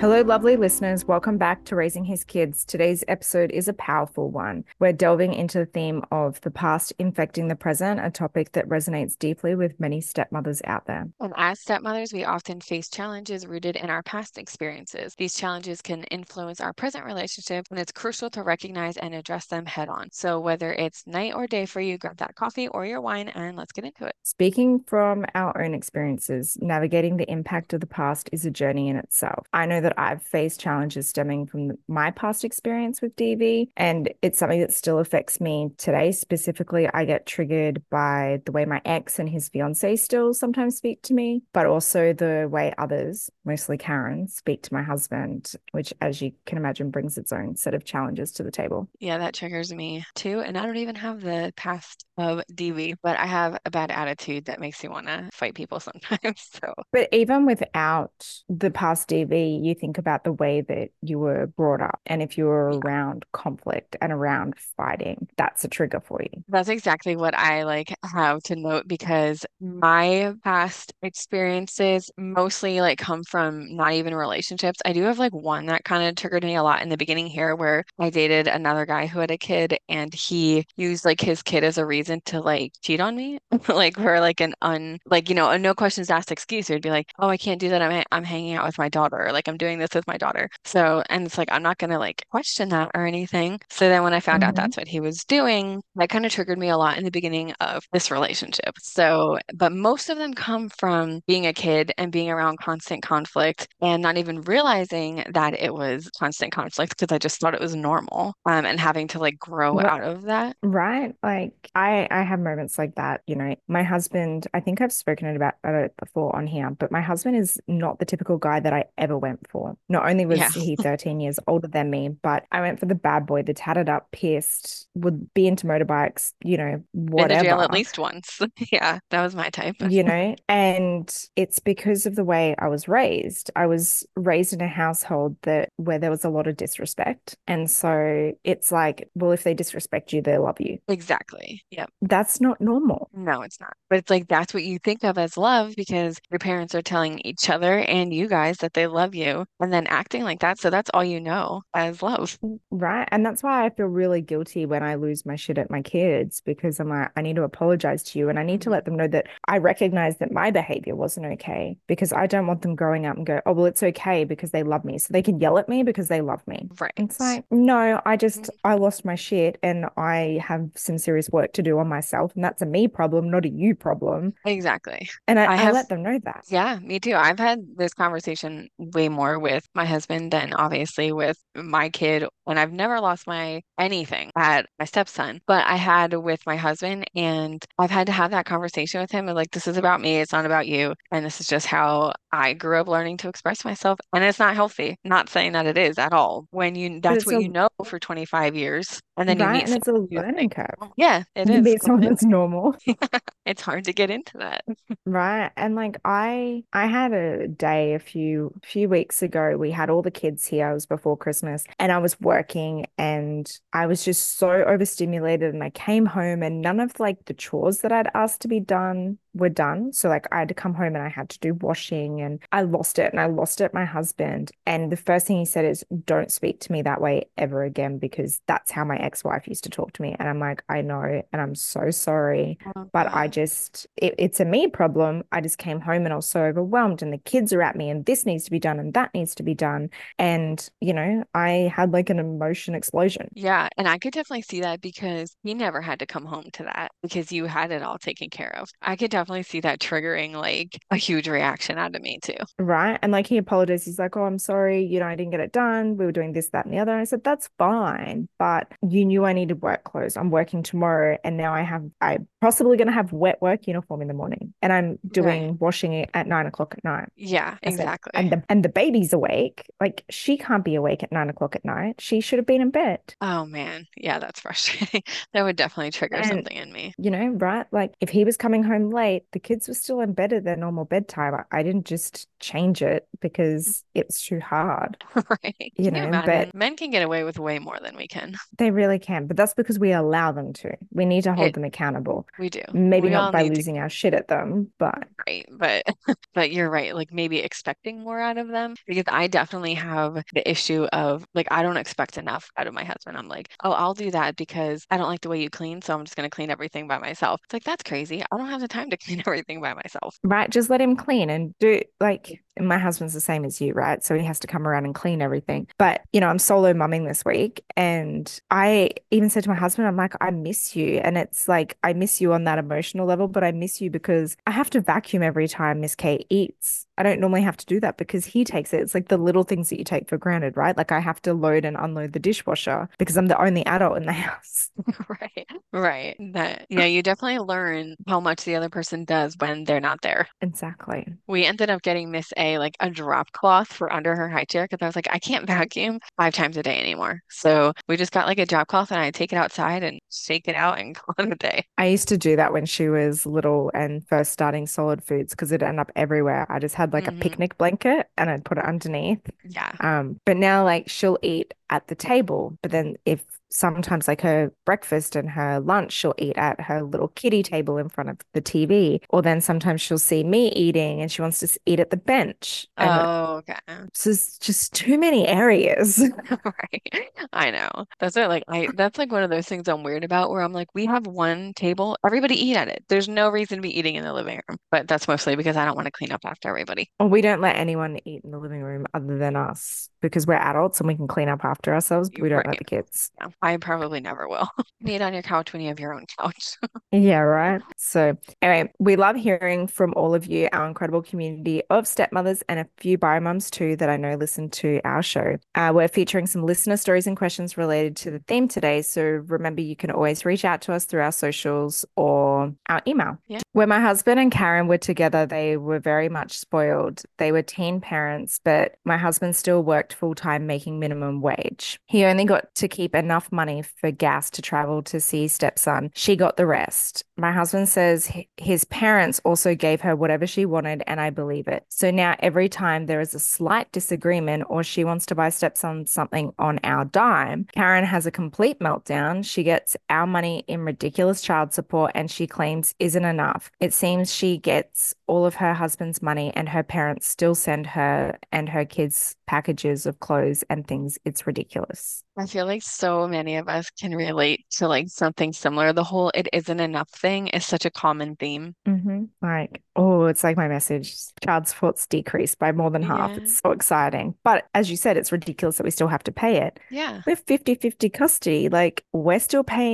Hello, lovely listeners. Welcome back to Raising His Kids. Today's episode is a powerful one. We're delving into the theme of the past infecting the present, a topic that resonates deeply with many stepmothers out there. And as stepmothers, we often face challenges rooted in our past experiences. These challenges can influence our present relationship, and it's crucial to recognize and address them head on. So, whether it's night or day for you, grab that coffee or your wine and let's get into it. Speaking from our own experiences, navigating the impact of the past is a journey in itself. I know that I've faced challenges stemming from my past experience with DV, and it's something that still affects me today. Specifically, I get triggered by the way my ex and his fiance still sometimes speak to me, but also the way others, mostly Karen, speak to my husband, which, as you can imagine, brings its own set of challenges to the table. Yeah, that triggers me too. And I don't even have the past of DV, but I have a bad attitude that makes me want to fight people sometimes. So, but even without the past DV, you think about the way that you were brought up. And if you were around conflict and around fighting, that's a trigger for you. That's exactly what I like have to note because my past experiences mostly like come from not even relationships. I do have like one that kind of triggered me a lot in the beginning here where I dated another guy who had a kid and he used like his kid as a reason to like cheat on me. like for like an un like, you know, a no questions asked excuse. It would be like, oh, I can't do that. I'm I'm hanging out with my daughter. Like I'm doing this with my daughter. So, and it's like, I'm not going to like question that or anything. So then when I found mm-hmm. out that's what he was doing, that kind of triggered me a lot in the beginning of this relationship. So, but most of them come from being a kid and being around constant conflict and not even realizing that it was constant conflict because I just thought it was normal um, and having to like grow well, out of that. Right. Like I, I have moments like that. You know, my husband, I think I've spoken about it before on here, but my husband is not the typical guy that I ever went for. Not only was yeah. he 13 years older than me, but I went for the bad boy, the tatted up, pissed, would be into motorbikes, you know, whatever. jail at least once. yeah, that was my type. you know, and it's because of the way I was raised. I was raised in a household that where there was a lot of disrespect. And so it's like, well, if they disrespect you, they love you. Exactly. Yep. That's not normal. No, it's not. But it's like that's what you think of as love because your parents are telling each other and you guys that they love you. And then acting like that. So that's all you know as love. Right. And that's why I feel really guilty when I lose my shit at my kids because I'm like, I need to apologize to you and I need to mm-hmm. let them know that I recognize that my behavior wasn't okay because I don't want them growing up and go, oh, well, it's okay because they love me. So they can yell at me because they love me. Right. It's like, no, I just, mm-hmm. I lost my shit and I have some serious work to do on myself. And that's a me problem, not a you problem. Exactly. And I, I, have, I let them know that. Yeah, me too. I've had this conversation way more with my husband than obviously with my kid and I've never lost my anything at my stepson, but I had with my husband and I've had to have that conversation with him and like this is about me, it's not about you. And this is just how I grew up learning to express myself. And it's not healthy. Not saying that it is at all. When you that's what a, you know for 25 years. And then right, you meet and it's a learning curve. Yeah, it you is. meet someone that's normal. it's hard to get into that. right. And like I I had a day a few few weeks ago. We had all the kids here. It was before Christmas. And I was working and I was just so overstimulated. And I came home and none of like the chores that I'd asked to be done were done. So like I had to come home and I had to do washing and I lost it and I lost it my husband. And the first thing he said is don't speak to me that way ever again because that's how my ex-wife used to talk to me. And I'm like, I know and I'm so sorry. Oh, but I just it, it's a me problem. I just came home and I was so overwhelmed and the kids are at me and this needs to be done and that needs to be done. And you know, I had like an emotion explosion. Yeah. And I could definitely see that because he never had to come home to that because you had it all taken care of. I could definitely see that triggering like a huge reaction out of me too. Right. And like he apologized. He's like, Oh, I'm sorry, you know, I didn't get it done. We were doing this, that, and the other. And I said, That's fine. But you knew I needed work clothes. I'm working tomorrow and now I have I'm possibly gonna have wet work uniform in the morning. And I'm doing right. washing it at nine o'clock at night. Yeah, exactly. Said, and the and the baby's awake. Like she can't be awake at nine o'clock at night. She should have been in bed. Oh man. Yeah, that's frustrating. that would definitely trigger and, something in me. You know, right? Like if he was coming home late late, the kids were still in bed at their normal bedtime. I, didn't just change it because mm-hmm. it was too hard. Right. You Can know, you but- Men can get away with way more than we can. They really can, but that's because we allow them to. We need to hold It- them accountable. We do. Maybe We not by need to losing our shit at them, but Right, but but you're right. Like maybe expecting more out of them because I definitely have the issue of like I don't expect enough out of my husband. I'm like, oh, I'll do that because I don't like the way you clean, so I'm just gonna clean everything by myself. It's like that's crazy. I don't have the time to clean everything by myself. right, just let him clean and do like my husband's the same as you, right? So he has to come around and clean everything. But, you know, I'm solo mumming this week and I even said to my husband, I'm like, I miss you. And it's like, I miss you on that emotional level, but I miss you because I have to vacuum every time Miss Kate eats. I don't normally have to do that because he takes it. It's like the little things that you take for granted, right? Like I have to load and unload the dishwasher because I'm the only adult in the house. Right, right. That yeah, you definitely learn how much the other person does when they're not there. Exactly. We ended up getting Miss A like a drop cloth for under her high chair because I was like, I can't vacuum five times a day anymore. So we just got like a drop cloth and I take it outside and shake it out and call it a day. I used to do that when she was little and first starting solid foods because it'd end up everywhere. I just had like Mhm. a picnic blanket and I'd put it underneath. Yeah. Um, but now like she'll eat at the table, but then if sometimes like her breakfast and her lunch she'll eat at her little kitty table in front of the TV, or then sometimes she'll see me eating and she wants to eat at the bench. Oh, okay. so it's just too many areas. Right. I know. That's what like I that's like one of those things I'm weird about where I'm like, we have one table, everybody eat at it. There's no reason to be eating in the living room. But that's mostly because I don't want to clean up after everybody. Or we don't let anyone eat in the living room other than us because we're adults and we can clean up after ourselves, but we don't let the kids. Yeah, I probably never will. Eat on your couch when you have your own couch. Yeah, right. So, anyway, we love hearing from all of you, our incredible community of stepmothers and a few bio-mums too that I know listen to our show. Uh, we're featuring some listener stories and questions related to the theme today. So, remember, you can always reach out to us through our socials or our email. Yeah. When my husband and Karen were together, they were very much spoiled. They were teen parents, but my husband still worked full time making minimum wage. He only got to keep enough money for gas to travel to see stepson. She got the rest. My husband says his parents also gave her whatever she wanted, and I believe it. So now every time there is a slight disagreement or she wants to buy stepson something on our dime, Karen has a complete meltdown. She gets our money in ridiculous child support and she claims isn't enough. It seems she gets all of her husband's money and her parents still send her and her kids packages of clothes and things. It's ridiculous. I feel like so many of us can relate to like something similar. The whole it isn't enough thing is such a common theme. Mm-hmm. Like, oh, it's like my message. Child support's decreased by more than half. Yeah. It's so exciting. But as you said, it's ridiculous that we still have to pay it. Yeah. We're 50 50 custody. Like, we're still paying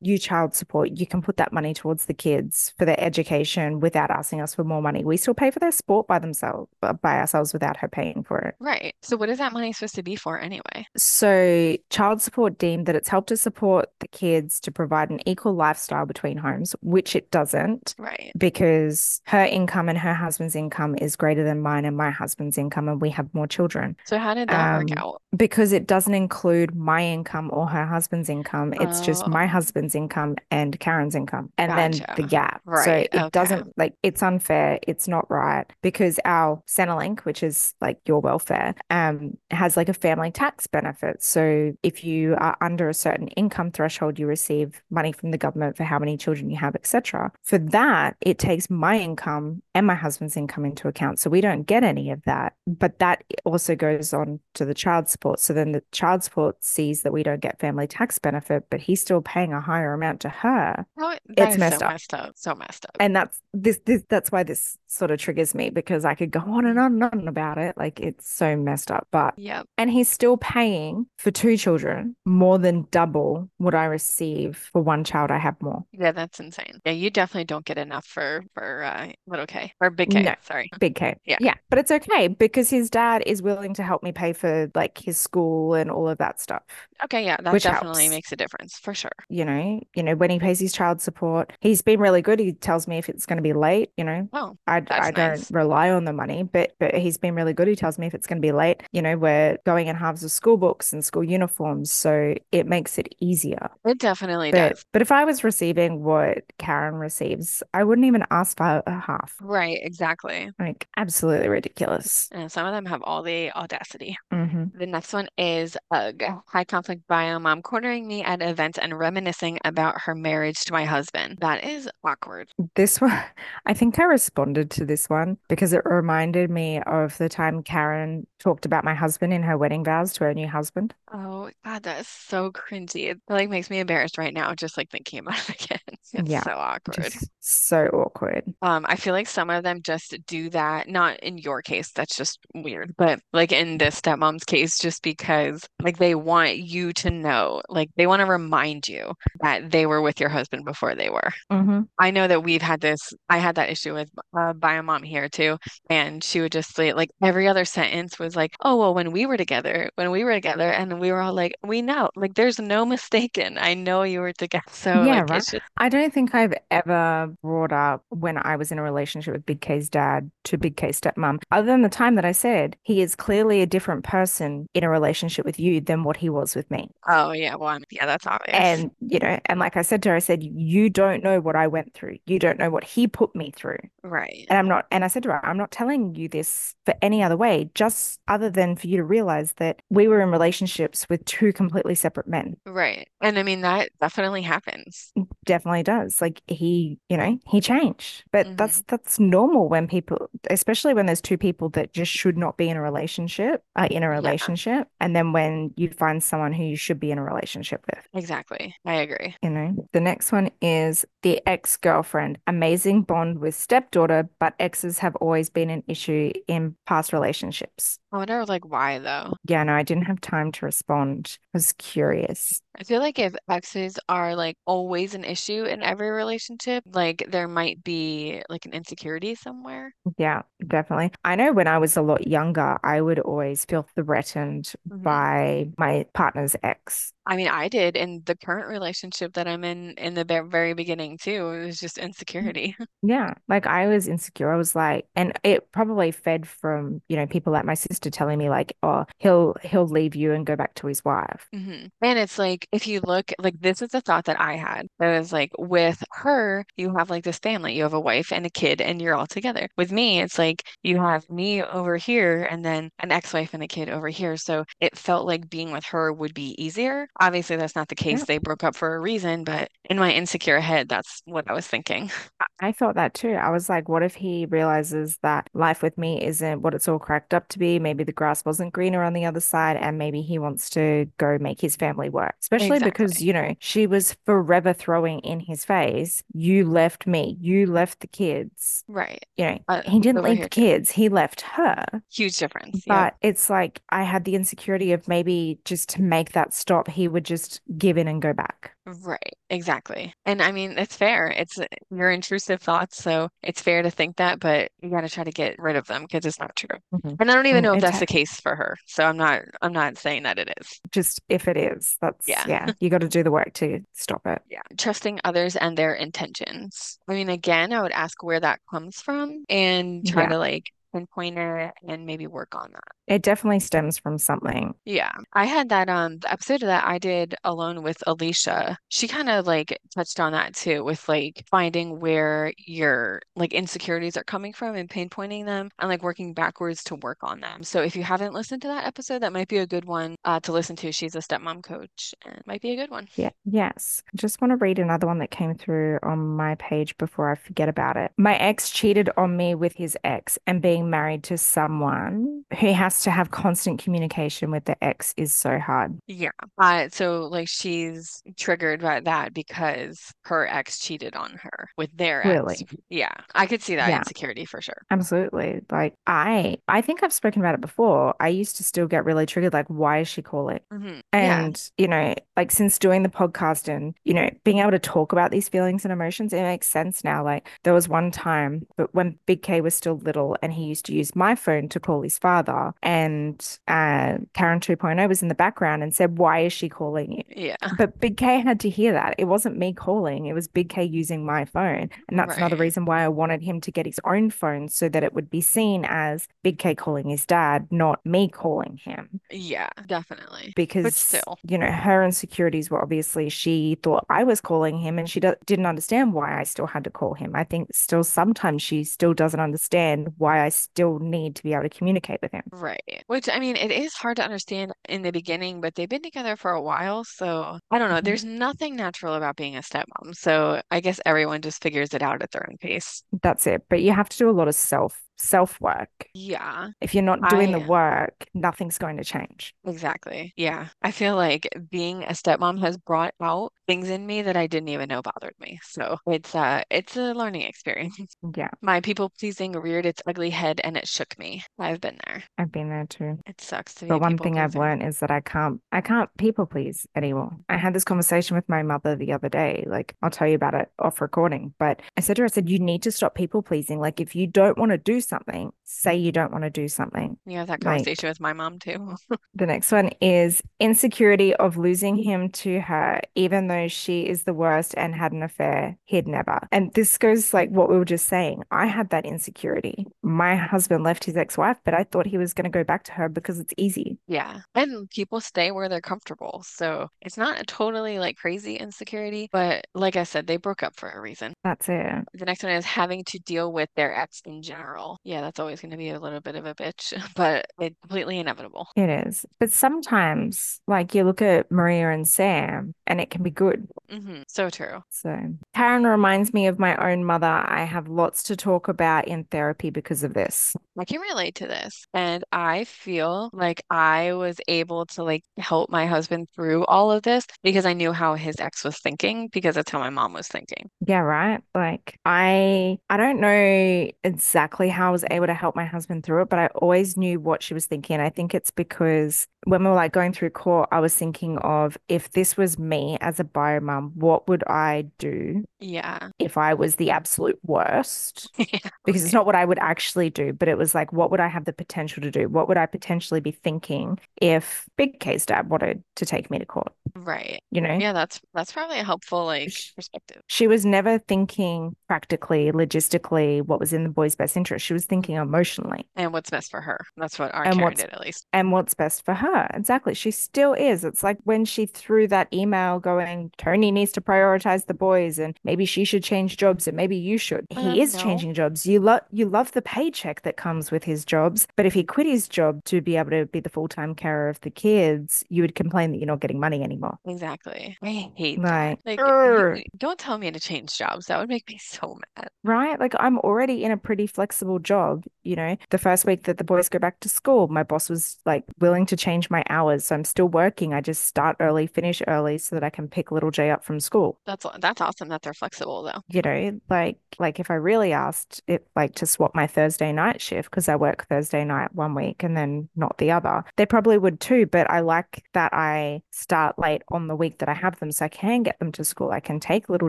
you child support. You can put that money towards the kids for their education without asking us for more money. We still pay for their sport by themselves, by ourselves without her paying for it. Right. So what is that money supposed to be for anyway? So, child support deemed that it's helped to support the kids to provide an equal lifestyle between homes, which it doesn't Right. because her income and her husband's income is greater than mine and my husband's income, and we have more children. So how did that work Um, out? Because it doesn't include my income or her husband's income. It's just my husband's income and Karen's income, and then the Gotcha. gap. So Right, it okay. doesn't like it's unfair. It's not right because our Centrelink, which is like your welfare, um, has like a family tax benefit. So if you are under a certain income threshold, you receive money from the government for how many children you have, etc. For that, it takes my income and my husband's income into account. So we don't get any of that. But that also goes on to the child support. So then the child support sees that we don't get family tax benefit, but he still paying a higher amount to her. That it's messed so up. messed up. So messed up. And that's this, this that's why this sort of triggers me because I could go on and on and on about it. Like it's so messed up. But yeah. and he's still paying for two children more than double what I receive for one child. I have more. Yeah, that's insane. Yeah, you definitely don't get enough for for uh little K or big K. No. Sorry. Big K. Yeah. Yeah. But it's okay because his dad is willing to help me pay for like his school and all of that stuff. Okay, yeah, that Which definitely helps. makes a difference for sure. You know, you know, when he pays his child support, he he's been really good. He tells me if it's going to be late, you know. Oh, I, I don't rely on the money, but but he's been really good. He tells me if it's going to be late, you know, we're going in halves of school books and school uniforms, so it makes it easier. It definitely But does. but if I was receiving what Karen receives, I wouldn't even ask for a half. Right, exactly. Like absolutely ridiculous. And some of them have all the audacity. hmm The next one is ugh, high conflict bio mom cornering me at events and reminiscing about her marriage to my husband. That is awkward. This one, I think I responded to this one because it reminded me of the time Karen talked about my husband in her wedding vows to her new husband. Oh God, that is so cringy. It like makes me embarrassed right now, just like thinking about it again. It's Yeah, so awkward. so awkward. Um, I feel like some of them just do that, not in your case, that's just weird, but like in this stepmom's case, just because like they want you to know, like they want to remind you that they were with your husband before they were. hmm I know that we've had this, I had that issue with uh, bio mom here too, and she would just say like every other sentence was like, oh well, when we were together, when we were together, and we were all like, we know, like there's no mistaken. I know you were together. So Yeah, like right. just I don't think I've ever brought up when I was in a relationship with Big K's dad to Big K's stepmom, other than the time that I said he is clearly a different person in a relationship with you than what he was with me. Oh yeah, well, I mean, yeah, that's obvious. And, you know, and like I said to her, I said, you don't know what I went through. You don't know what he put me through. Right. And I'm not, and I said to her, I'm not telling you this for any other way, just other than for you to realize that we were in relationships with two completely separate men. Right. And I mean, that definitely happens. Definitely does. Like he, you know, he changed. But hmm that's that's normal when people, especially when there's two people that just should not be in a relationship, are in a Yeah, relationship. And then when you find someone who you should be in a relationship with. exactly. I agree. You know, the next one is the ex-girlfriend. Amazing bond with stepdaughter, but exes have always been an issue in past relationships. I wonder, like, why though? Yeah, no, I didn't have time to respond. I was curious. I feel like if exes are like always an issue in every relationship, like there might be like an insecurity somewhere. Yeah, definitely. I know when I was a lot younger, I would always feel threatened hmm by my partner's ex. I mean, I did in the current relationship that I'm in in the very beginning too. It was just insecurity. Yeah, like I was insecure. I was like, and it probably fed from, you know, people like my sister telling me like, oh, he'll he'll leave you and go back to his wife. hmm And it's like, if you look, like, this is the thought that I had. That was like, with her, you have like this family. You have a wife and a kid, and you're all together. With me, it's like you have me over here and then an ex-wife and a kid over here. So it felt like being with her would be easier. Obviously, that's not the case. Yeah. They broke up for a reason, but in my insecure head, that's what I was thinking. I thought that too. I was like, what if he realizes that life with me isn't what it's all cracked up to be? Maybe the grass wasn't greener on the other side, and maybe he wants to go make his family work. Especially because, you know, she was forever throwing in his face, you left me, you left the kids. Right. You know, Uh, he didn't leave the too. kids, he left her. Huge difference. But it's like I had the insecurity of maybe just to make that stop, he would just give in and go back. Right, exactly. And I mean, it's fair. It's your intrusive thoughts, so it's fair to think that, but you got to try to get rid of them because it's not true. Mhm. And I don't even know if It's that's the case for her. So I'm not I'm not saying that it is. just if it is, that's Yeah. yeah, you got to do the work to stop it. Yeah. Trusting others and their intentions. I mean, again, I would ask where that comes from and try Yeah, to like pinpoint it and maybe work on that. It definitely stems from something. Yeah, I had that um the episode that I did alone with Alicia. She kind of like touched on that too with like finding where your like insecurities are coming from and pinpointing them and like working backwards to work on them. So if you haven't listened to that episode, that might be a good one uh to listen to. She's a stepmom coach and might be a good one. Yeah, yes. I just want to read another one that came through on my page before I forget about it. My ex cheated on me with his ex, and being married to someone who has to have constant communication with the ex is so hard. Yeah. Uh, so like she's triggered by that because her ex cheated on her with their ex. Really? Yeah. I could see that Yeah. insecurity for sure. Absolutely. Like I I think I've spoken about it before. I used to still get really triggered like why is she calling? hmm Yeah. And, you know, like since doing the podcast and, you know, being able to talk about these feelings and emotions, it makes sense now. Like there was one time, but when Big K was still little and he used to use my phone to call his father, and uh, Karen 2.0 was in the background and said, Why is she calling you? Yeah. But Big K had to hear that. It wasn't me calling, it was Big K using my phone. And that's another reason why I wanted him to get his own phone so that it would be seen as Big K calling his dad, not me calling him. Yeah, definitely. Because, still. you know, her insecurities were obviously she thought I was calling him and she do- didn't understand why I still had to call him. I think still sometimes she still doesn't understand why I still need to be able to communicate with him. Right. Which, I mean, it is hard to understand in the beginning, but they've been together for a while. So I don't know. Mhm. There's nothing natural about being a stepmom. So I guess everyone just figures it out at their own pace. That's it. But you have to do a lot of self self work. Yeah, If you're not doing the work, nothing's going to change. exactly. Yeah. I feel like being a stepmom has brought out things in me that I didn't even know bothered me. So it's uh it's a learning experience. Yeah, My people pleasing reared its ugly head and it shook me. I've been there. I've been there too. It sucks to be But a one thing I've learned is that I can't I can't people please anymore. I had this conversation with my mother the other day. Like I'll tell you about it off recording. But I said to her, I said, you need to stop people pleasing. Like if you don't want to do something, say you don't want to do something. You have that Like conversation with my mom too. the next one is insecurity of losing him to her, even though she is the worst and had an affair he'd never. And this goes like what we were just saying. I had that insecurity. My husband left his ex-wife, but I thought he was going to go back to her because it's easy. Yeah. And people stay where they're comfortable. So it's not a totally like crazy insecurity, but like I said, they broke up for a reason. That's it. The next one is having to deal with their ex in general. Yeah, that's always going to be a little bit of a bitch, but it's completely inevitable. It is. But sometimes, like you look at Maria and Sam, and it can be good. hmm So true. So, Karen reminds me of my own mother. I have lots to talk about in therapy because of this. I can relate to this. And I feel like I was able to like help my husband through all of this because I knew how his ex was thinking because that's how my mom was thinking. Yeah, right. Like I I don't know exactly how I was able to help my husband through it, but I always knew what she was thinking. I think it's because when we were like going through court, I was thinking of if this was me as a bio mum, what would I do Yeah. if I was the absolute worst? Yeah. Because it's not what I would actually do, but it was like, what would I have the potential to do? What would I potentially be thinking if Big K's dad wanted to take me to court? Right. You know? Yeah, that's that's probably a helpful like perspective. She was never thinking practically, logistically, what was in the boy's best interest. She was thinking emotionally And what's best for her. That's what our and Karen did at least. and what's best for her. Exactly. She still is. It's like when she threw that email going, Toni needs to prioritize the boys and maybe she should change jobs and maybe you should. He Um, is no. changing jobs. You love you love the paycheck that comes with his jobs, but if he quit his job to be able to be the full-time carer of the kids, you would complain that you're not getting money anymore. Exactly. I hate Like, that. Like, you, don't tell me to change jobs. That would make me so mad. Right? Like I'm already in a pretty flexible job, you know. The first week that the boys go back to school, my boss was like willing to change my hours. So I'm still working. I just start early, finish early so that I can pick little J up from school. That's that's awesome that they're flexible though. You know, like like if I really asked it like to swap my Thursday night shift because I work Thursday night one week and then not the other, they probably would too. But I like that I start on the week that I have them so I can get them to school. I can take little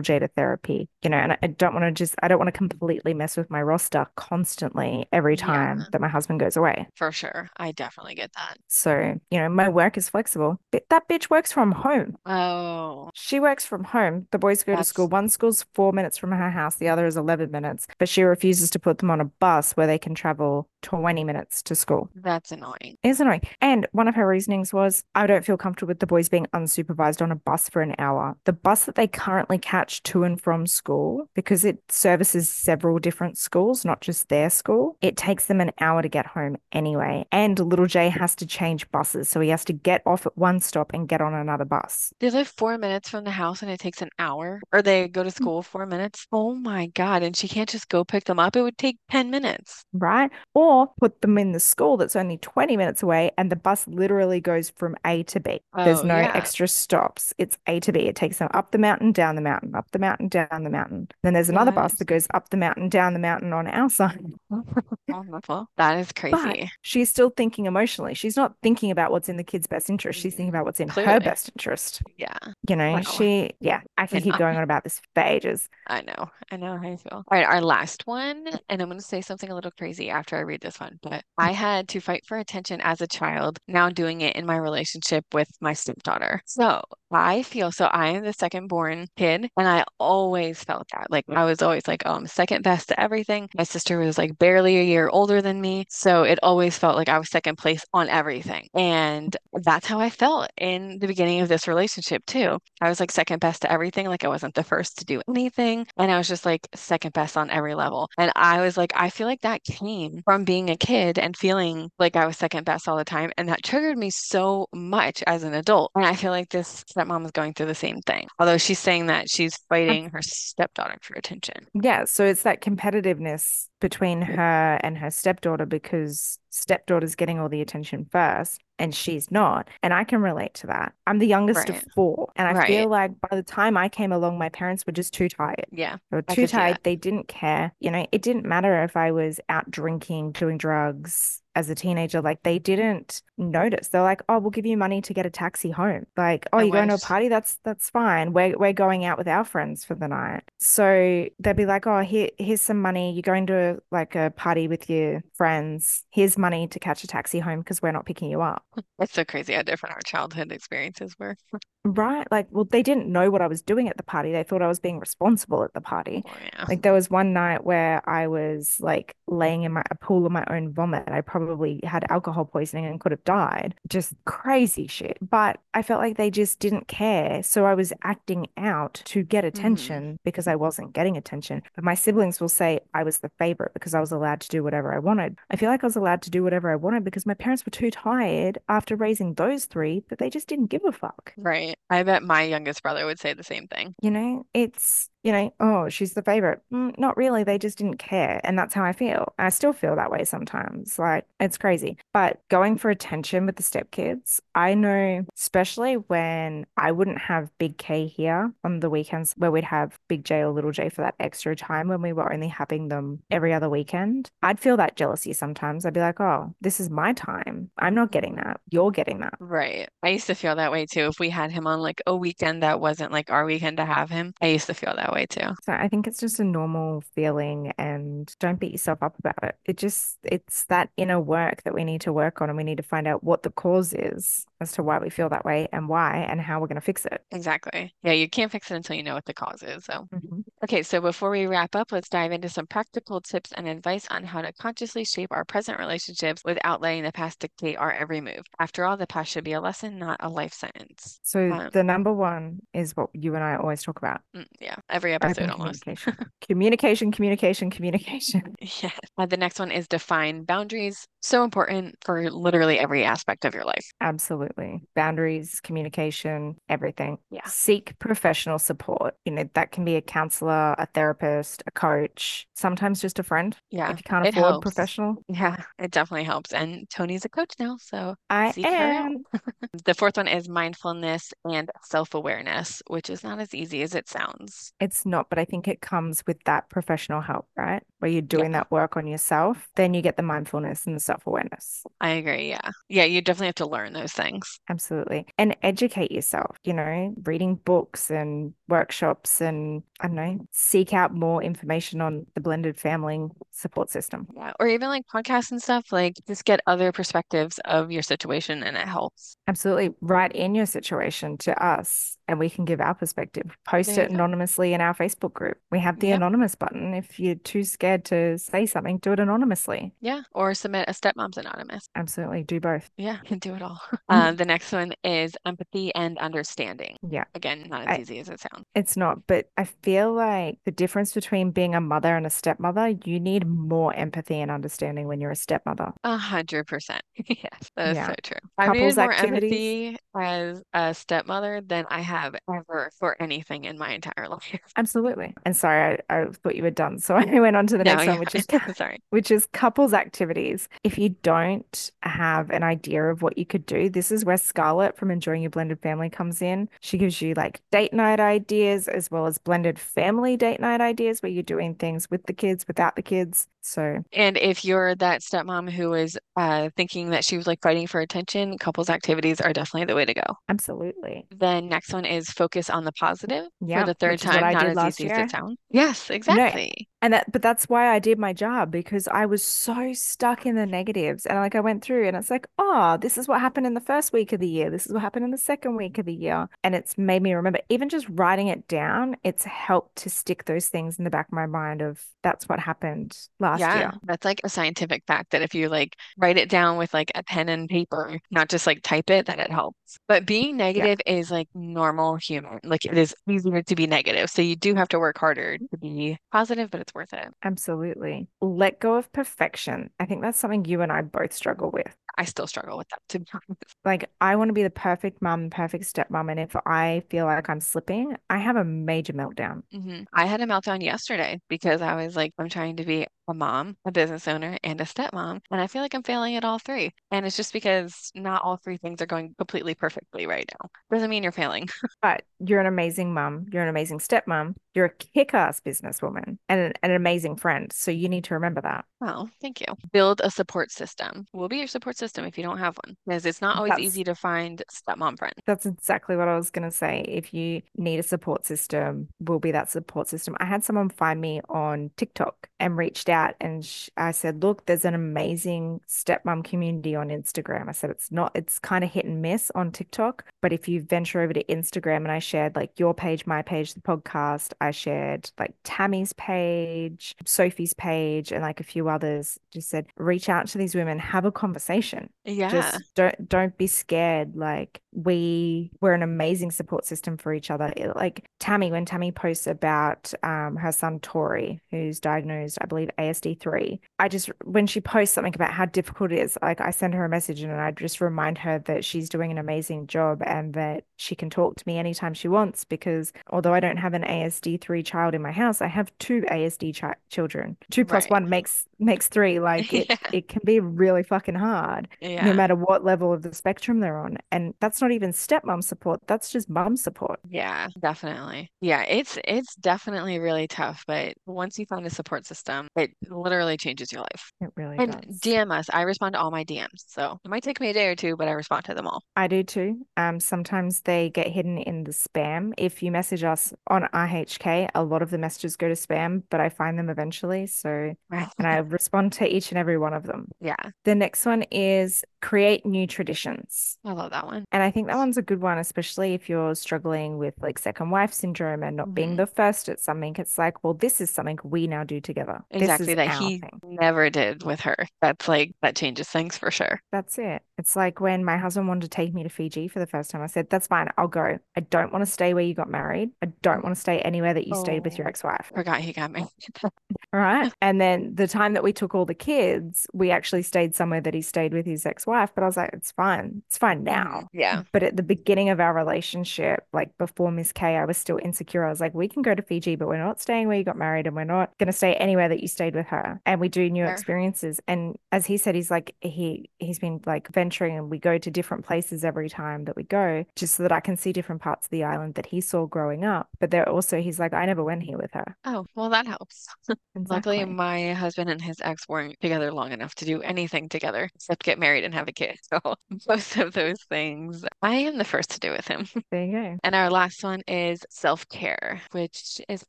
J to therapy, you know, and I, don't want to just I don't want to completely mess with my roster constantly every time Yeah. that my husband goes away. For sure. I definitely get that. So, you know, my work is flexible. But that bitch works from home. Oh, She works from home. The boys go to school. One school's four minutes from her house, the other is 11 minutes, but she refuses to put them on a bus where they can travel 20 minutes to school. that's annoying. It's annoying. And one of her reasonings was, I don't feel comfortable with the boys being unsupervised on a bus for an hour. The bus that they currently catch to and from school, because it services several different schools, not just their school, it takes them an hour to get home anyway. And little Jay has to change buses. So he has to get off at one stop and get on another bus. They live four minutes from the house and it takes an hour, or they go to mm. school four minutes. Oh my God. And she can't just go pick them up. It would take 10 minutes. right? Or put them in the school that's only 20 minutes away and the bus literally goes from A to B. There's Oh, no yeah. extra stops. It's A to B. It takes them up the mountain, down the mountain, up the mountain, down the mountain. Then there's another bus that goes up the mountain, down the mountain on our side. Wonderful. That is But crazy. she's still thinking emotionally. She's not thinking about what's in the kid's best interest. She's thinking about what's in her best interest. Yeah, You know, Wow. she, yeah, I can And keep I- going on about this for ages. I know. I know how you feel. All right, our last one, and I'm going to say something a little crazy after I read this one, but I had to fight for attention as a child, now doing it in my relationship with my stepdaughter. So I feel so I am the second born kid, and I always felt that. Like I was always like, oh, I'm second best to everything. My sister was like barely a year older than me, so it always felt like I was second place on everything. And that's how I felt in the beginning of this relationship too. I was like second best to everything, like I wasn't the first to do anything, and I was just like second best on every level. And I was like, I feel like that came from being a kid and feeling like I was second best all the time, and that triggered me so much as an adult. And I feel like this stepmom is going through the same thing, although she's saying that she's fighting her stepdaughter for attention. Yeah, so it's that competitiveness between her and her stepdaughter because stepdaughter's getting all the attention first and she's not. And I can relate to that. I'm the youngest Right. of four. And I Right. feel like by the time I came along, my parents were just too tired. Yeah, They were too tired. They didn't care. You know, it didn't matter if I was out drinking, doing drugs as a teenager. Like they didn't notice. They're like, "Oh, we'll give you money to get a taxi home." Like, "Oh, you're going to a party? That's that's fine. We're we're going out with our friends for the night." So they'd be like, "Oh, here here's some money. You're going to like a party with your friends. Here's money to catch a taxi home because we're not picking you up." It's so crazy how different our childhood experiences were. Right? Like, well, they didn't know what I was doing at the party. They thought I was being responsible at the party. Oh, yeah. Like there was one night where I was like laying in my a pool of my own vomit. I probably had alcohol poisoning and could have died. Just crazy shit. But I felt like they just didn't care. So I was acting out to get mm-hmm. attention because I wasn't getting attention. But my siblings will say I was the favorite because I was allowed to do whatever I wanted. I feel like I was allowed to do whatever I wanted because my parents were too tired after raising those three that they just didn't give a fuck. Right. I bet my youngest brother would say the same thing. You know, it's, you know, oh, she's the favorite. Mm, not really. They just didn't care. And that's how I feel. I still feel that way sometimes. Like, it's crazy. But going for attention with the stepkids, I know, especially when I wouldn't have Big K here on the weekends where we'd have Big J or Little J for that extra time when we were only having them every other weekend, I'd feel that jealousy sometimes. I'd be like, oh, this is my time. I'm not getting that. You're getting that. Right. I used to feel that way too. If we had him on like a weekend that wasn't like our weekend to have him, I used to feel that way too. So I think it's just a normal feeling and don't beat yourself up about it. It just, it's that inner work that we need to work on and we need to find out what the cause is as to why we feel that way and why and how we're going to fix it. Exactly. Yeah, you can't fix it until you know what the cause is. So, Mhm. okay, so before we wrap up, let's dive into some practical tips and advice on how to consciously shape our present relationships without letting the past dictate our every move. After all, the past should be a lesson, not a life sentence. So Um, the number one is what you and I always talk about. Mm, yeah, every episode almost. communication. Communication, communication, communication. Yeah. Uh, the next one is define boundaries. So important for literally every aspect of your life. Absolutely. Boundaries, communication, everything. Yeah. Seek professional support. You know, that can be a counselor, a therapist, a coach, sometimes just a friend Yeah, if you can't afford helps. professional. Yeah, it definitely helps. And Toni's a coach now, so I am. The fourth one is mindfulness and self-awareness, which is not as easy as it sounds. It's not, but I think it comes with that professional help, right? Where you're Yeah, doing that work on yourself, then you get the mindfulness and the self-awareness. I agree. Yeah. Yeah, you definitely have to learn those things. Absolutely. And educate yourself, you know, reading books and workshops and I don't know, seek out more information on the blended family support system. Yeah. Or even like podcasts and stuff, like just get other perspectives of your situation and it helps. Absolutely. Write in your situation to us and we can give our perspective. Post it go. anonymously in our Facebook group. We have the Yep. anonymous button. If you're too scared to say something, do it anonymously. Yeah. Or submit a Stepmoms Anonymous. Absolutely. Do both. Yeah, can do it all. Mm. Uh, the next one is empathy and understanding. Yeah. Again, not as I, easy as it sounds. It's not, but I feel like the difference between being a mother and a stepmother, you need more empathy and understanding when you're a stepmother. A hundred percent. Yes, that is Yeah. so true. I've needed more activities. empathy as a stepmother than I have ever for anything in my entire life. Absolutely. And sorry, I, I thought you were done. So I went on to the No, next one, which is. Sorry. which is couples activities. If you don't have an idea of what you could do, this is where Scarlett from Enjoying Your Blended Family comes in. She gives you like date night ideas as well as blended family date night ideas where you're doing things with the kids, without the kids. So, And if you're that stepmom who is uh, thinking that she was like fighting for attention, couples activities are definitely the way to go. absolutely. The next one is focus on the positive for the third which is what time, not as easy as year. it sounds. Yes, No, exactly. and that, but that's why I did my job because I was so stuck in the negatives. And like I went through and it's like, oh, this is what happened in the first week of the year. This is what happened in the second week of the year. And it's made me remember, even just writing it down, it's helped to stick those things in the back of my mind of that's what happened last Yeah, year. that's like a scientific fact that if you like write it down with like a pen and paper, not just like type it, that it helps. But being Yeah, negative is like normal human. Like it is easier to be negative. So you do have to work harder to be positive, but it's worth it. absolutely. Let go of perfection. I think that's something you and I both struggle with. I still struggle with that, to be honest. Like, I want to be the perfect mum, perfect stepmom. And if I feel like I'm slipping, I have a major meltdown. hmm I had a meltdown yesterday because I was like, I'm trying to be a mom, a business owner, and a stepmom. And I feel like I'm failing at all three. And it's just because not all three things are going completely perfectly right now. Doesn't mean you're failing. But you're an amazing mom. You're an amazing stepmom. You're a kick-ass businesswoman and an, an amazing friend. So you need to remember that. Oh, thank you. Build a support system. We'll be your support system if you don't have one, because it's not always That's easy to find stepmom friends. That's exactly what I was going to say. If you need a support system, we'll be that support system. I had someone find me on TikTok and reached out and sh I said, "Look, there's an amazing stepmom community on Instagram." I said, "It's not, it's kind of hit and miss on TikTok, but if you venture over to Instagram and I shared like your page, my page, the podcast, I shared like Tammy's page, Sophie's page, and like a few others, just said, reach out to these women, have a conversation. Yeah, just don't don't be scared like we we're an amazing support system for each other. Like tammy when tammy posts about um her son tori who's diagnosed i believe asd3 i just when she posts something about how difficult it is like i send her a message and i just remind her that she's doing an amazing job and that she can talk to me anytime she wants because although i don't have an asd3 child in my house i have two asd chi- children. Two plus right. one makes makes three. Like it Yeah, it can be really fucking hard no matter what level of the spectrum they're on. And that's not even stepmom support, that's just mom support. yeah, definitely. Yeah, it's it's definitely really tough, but once you find a support system, it literally changes your life. It really And does. DM us. I respond to all my DMs, so it might take me a day or two, but I respond to them all. I do too. Um, sometimes they get hidden in the spam. If you message us on RHK, a lot of the messages go to spam, but I find them eventually. So, and I respond to each and every one of them. Yeah, The next one is create new traditions. I love that one. And I think that one's a good one, especially if you're struggling with like second wife syndrome and not being hmm the first at something. It's like, well, this is something we now do together. This Exactly, that he thing. never did with her. That's like that changes things for sure. That's it. It's like when my husband wanted to take me to Fiji for the first time. I said, That's fine, I'll go. I don't want to stay where you got married. I don't want to stay anywhere that you stayed with your Oh, ex-wife. forgot he got. All right. And then the time that we took all the kids, we actually stayed somewhere that he stayed with his ex-wife. But I was like, It's fine. It's fine Mhm. now. Yeah, But at the beginning of our relationship, like before Miss K, I was still insecure. I was like, we can go to Fiji, but we're not staying where you got married and we're not going to stay anywhere that you stayed with her. And we do new fair. experiences. And as he said, he's like, he he's been like and we go to different places every time that we go, just so that I can see different parts of the island that he saw growing up. But there also, he's like, I never went here with her. Oh, well, that helps. Luckily, my husband and his ex weren't together long enough to do anything together except get married and have a kid. So, both of those things, I am the first to do with him. There you go. And our last one is self-care, which is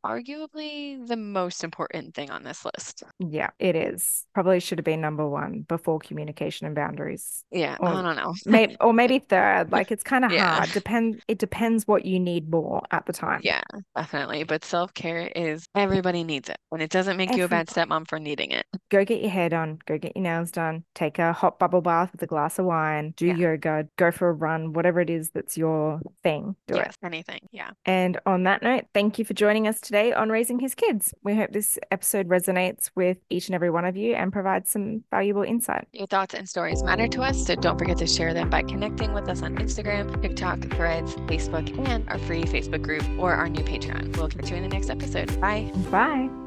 arguably the most important thing on this list. Yeah, it is. Probably should have been number one before communication and boundaries. Yeah, I Or don't know. maybe or maybe third. Like it's kind of Yeah, hard. Depend it depends what you need more at the time. yeah, definitely. But self-care is everybody needs it, and it doesn't make you a bad stepmom for needing it. Go get your hair done, go get your nails done, take a hot bubble bath with a glass of wine, do Yeah, yoga, go for a run, whatever it is that's your thing, do it. yes, anything. Yeah. And on that note, thank you for joining us today on Raising His Kids. We hope this episode resonates with each and every one of you and provides some valuable insight. Your thoughts and stories matter to us, so don't forget to share them by connecting with us on Instagram, TikTok, Threads, Facebook, and our free Facebook group or our new Patreon. We'll catch you in the next episode. Bye. Bye.